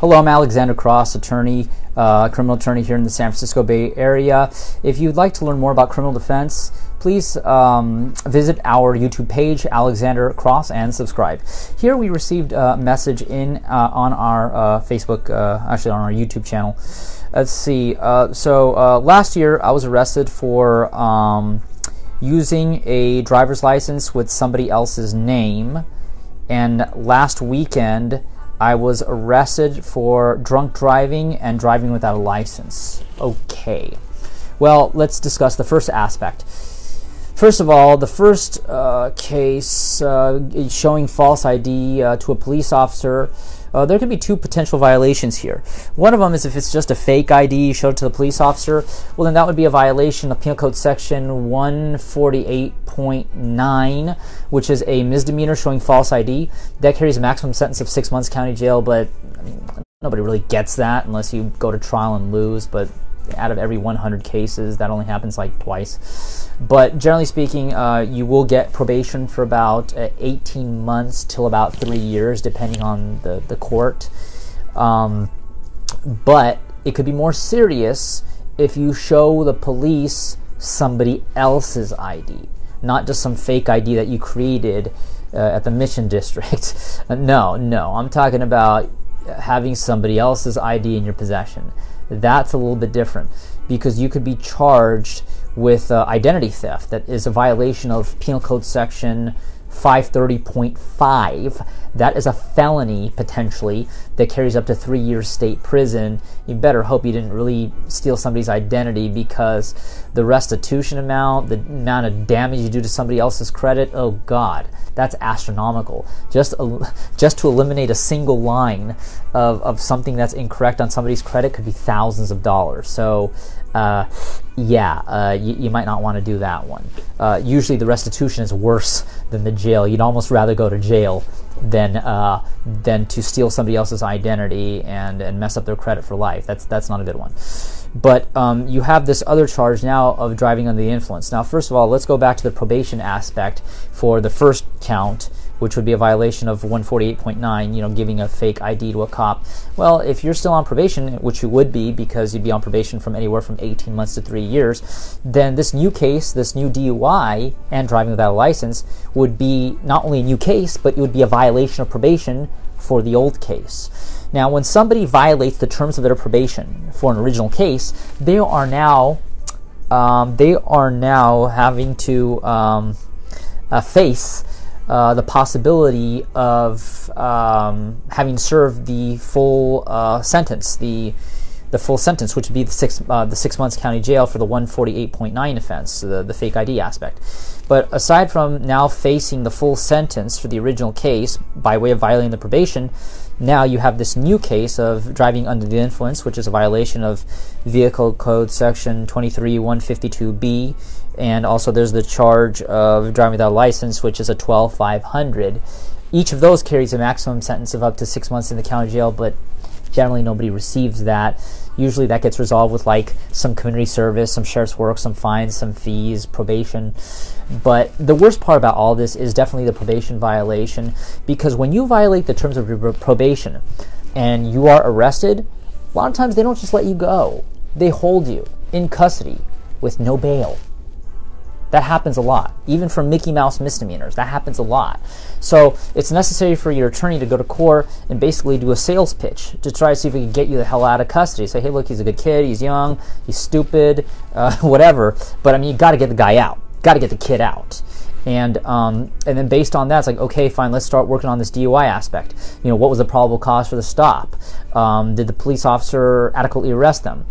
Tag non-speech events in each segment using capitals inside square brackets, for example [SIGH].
Hello, I'm Alexander Cross, attorney, uh, criminal attorney here in the San Francisco Bay Area. If you'd like to learn more about criminal defense, please um, visit our YouTube page, Alexander Cross, and subscribe. Here we received a message in uh, on our uh, Facebook, uh, actually on our YouTube channel. Let's see. Uh, so uh, last year I was arrested for um, using a driver's license with somebody else's name, and last weekend I was arrested for drunk driving and driving without a license. Okay. Well, let's discuss the first aspect. First of all, the first uh, case uh, showing false ID uh, to a police officer, uh, there could be two potential violations here. One of them is if it's just a fake ID you showed to the police officer, well, then that would be a violation of Penal Code Section 148.9, which is a misdemeanor showing false ID. That carries a maximum sentence of six months county jail, but I mean, nobody really gets that unless you go to trial and lose. But out of every 100 cases, that only happens like twice. But generally speaking, uh, you will get probation for about uh, 18 months till about three years, depending on the, the court. Um, but it could be more serious if you show the police somebody else's ID, not just some fake ID that you created uh, at the Mission District. [LAUGHS] no, no, I'm talking about having somebody else's ID in your possession. That's a little bit different because you could be charged with uh, identity theft that is a violation of Penal Code Section 530.5. That is a felony potentially that carries up to three years state prison. You better hope you didn't really steal somebody's identity because the restitution amount, the amount of damage you do to somebody else's credit, oh God, that's astronomical. Just, just to eliminate a single line of, of something that's incorrect on somebody's credit could be thousands of dollars. So uh, yeah, uh, you, you, might not want to do that one. Uh, usually, the restitution is worse than the jail. You'd almost rather go to jail than uh, than to steal somebody else's identity and, and mess up their credit for life. That's that's not a good one. But um, you have this other charge now of driving under the influence. Now, first of all, let's go back to the probation aspect for the first count which would be a violation of 148.9, you know, giving a fake ID to a cop. Well, if you're still on probation, which you would be because you'd be on probation from anywhere from 18 months to three years, then this new case, this new DUI and driving without a license would be not only a new case, but it would be a violation of probation for the old case. Now, when somebody violates the terms of their probation for an original case, they are now um, they are now having to um, uh, face uh, the possibility of um, having served the full uh, sentence, the the full sentence, which would be the six uh, the six months county jail for the 148.9 offense, the the fake ID aspect. But aside from now facing the full sentence for the original case by way of violating the probation, now you have this new case of driving under the influence, which is a violation of Vehicle Code Section 23152B, and also there's the charge of driving without license, which is a 12500. Each of those carries a maximum sentence of up to six months in the county jail, but generally nobody receives that. Usually that gets resolved with like some community service, some sheriff's work, some fines, some fees, probation. But the worst part about all this is definitely the probation violation because when you violate the terms of your probation and you are arrested, a lot of times they don't just let you go. They hold you in custody with no bail. That happens a lot, even for Mickey Mouse misdemeanors. That happens a lot. So it's necessary for your attorney to go to court and basically do a sales pitch to try to see if we can get you the hell out of custody. Say, hey, look, he's a good kid, he's young, he's stupid, uh, [LAUGHS] whatever. But I mean, you got to get the guy out, got to get the kid out. And um, and then based on that, it's like okay, fine. Let's start working on this DUI aspect. You know, what was the probable cause for the stop? Um, did the police officer adequately arrest them?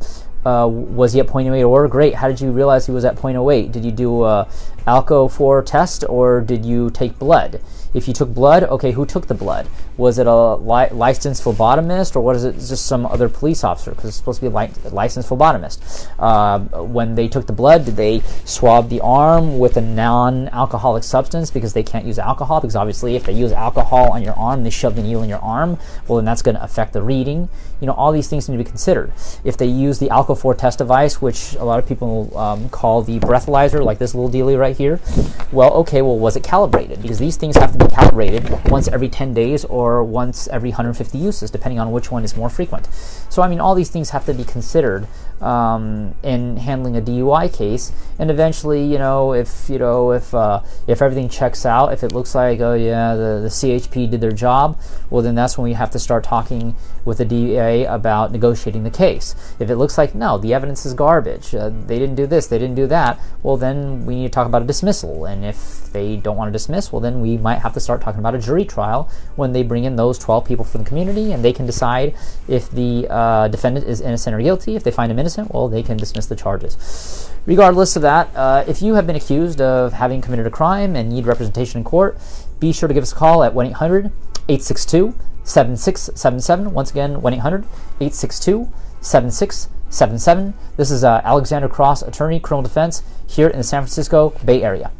Uh, was he at point 0.08 or great? How did you realize he was at point 0.08? Did you do a Alco 4 test or did you take blood? If you took blood, okay, who took the blood? Was it a li- licensed phlebotomist or was it just some other police officer? Because it's supposed to be a li- licensed phlebotomist. Uh, when they took the blood, did they swab the arm with a non alcoholic substance because they can't use alcohol? Because obviously, if they use alcohol on your arm, they shove the needle in your arm, well, then that's going to affect the reading. You know, all these things need to be considered. If they use the Alco 4 test device, which a lot of people um, call the breathalyzer, like this little dealie right here. Well, okay, well, was it calibrated? Because these things have to be calibrated once every 10 days or once every 150 uses, depending on which one is more frequent. So, I mean, all these things have to be considered um, in handling a DUI case. And eventually, you know, if you know if uh, if everything checks out, if it looks like oh yeah, the, the CHP did their job, well then that's when we have to start talking with the DA about negotiating the case. If it looks like no, the evidence is garbage, uh, they didn't do this, they didn't do that, well then we need to talk about dismissal. And if they don't want to dismiss, well then we might have to start talking about a jury trial when they bring in those 12 people from the community and they can decide if the uh, defendant is innocent or guilty. If they find him innocent, well they can dismiss the charges. Regardless of that, uh, if you have been accused of having committed a crime and need representation in court, be sure to give us a call at 1 800 862 7677. Once again, 1 800 862 7677. This is uh, Alexander Cross, attorney, criminal defense, here in the San Francisco Bay Area.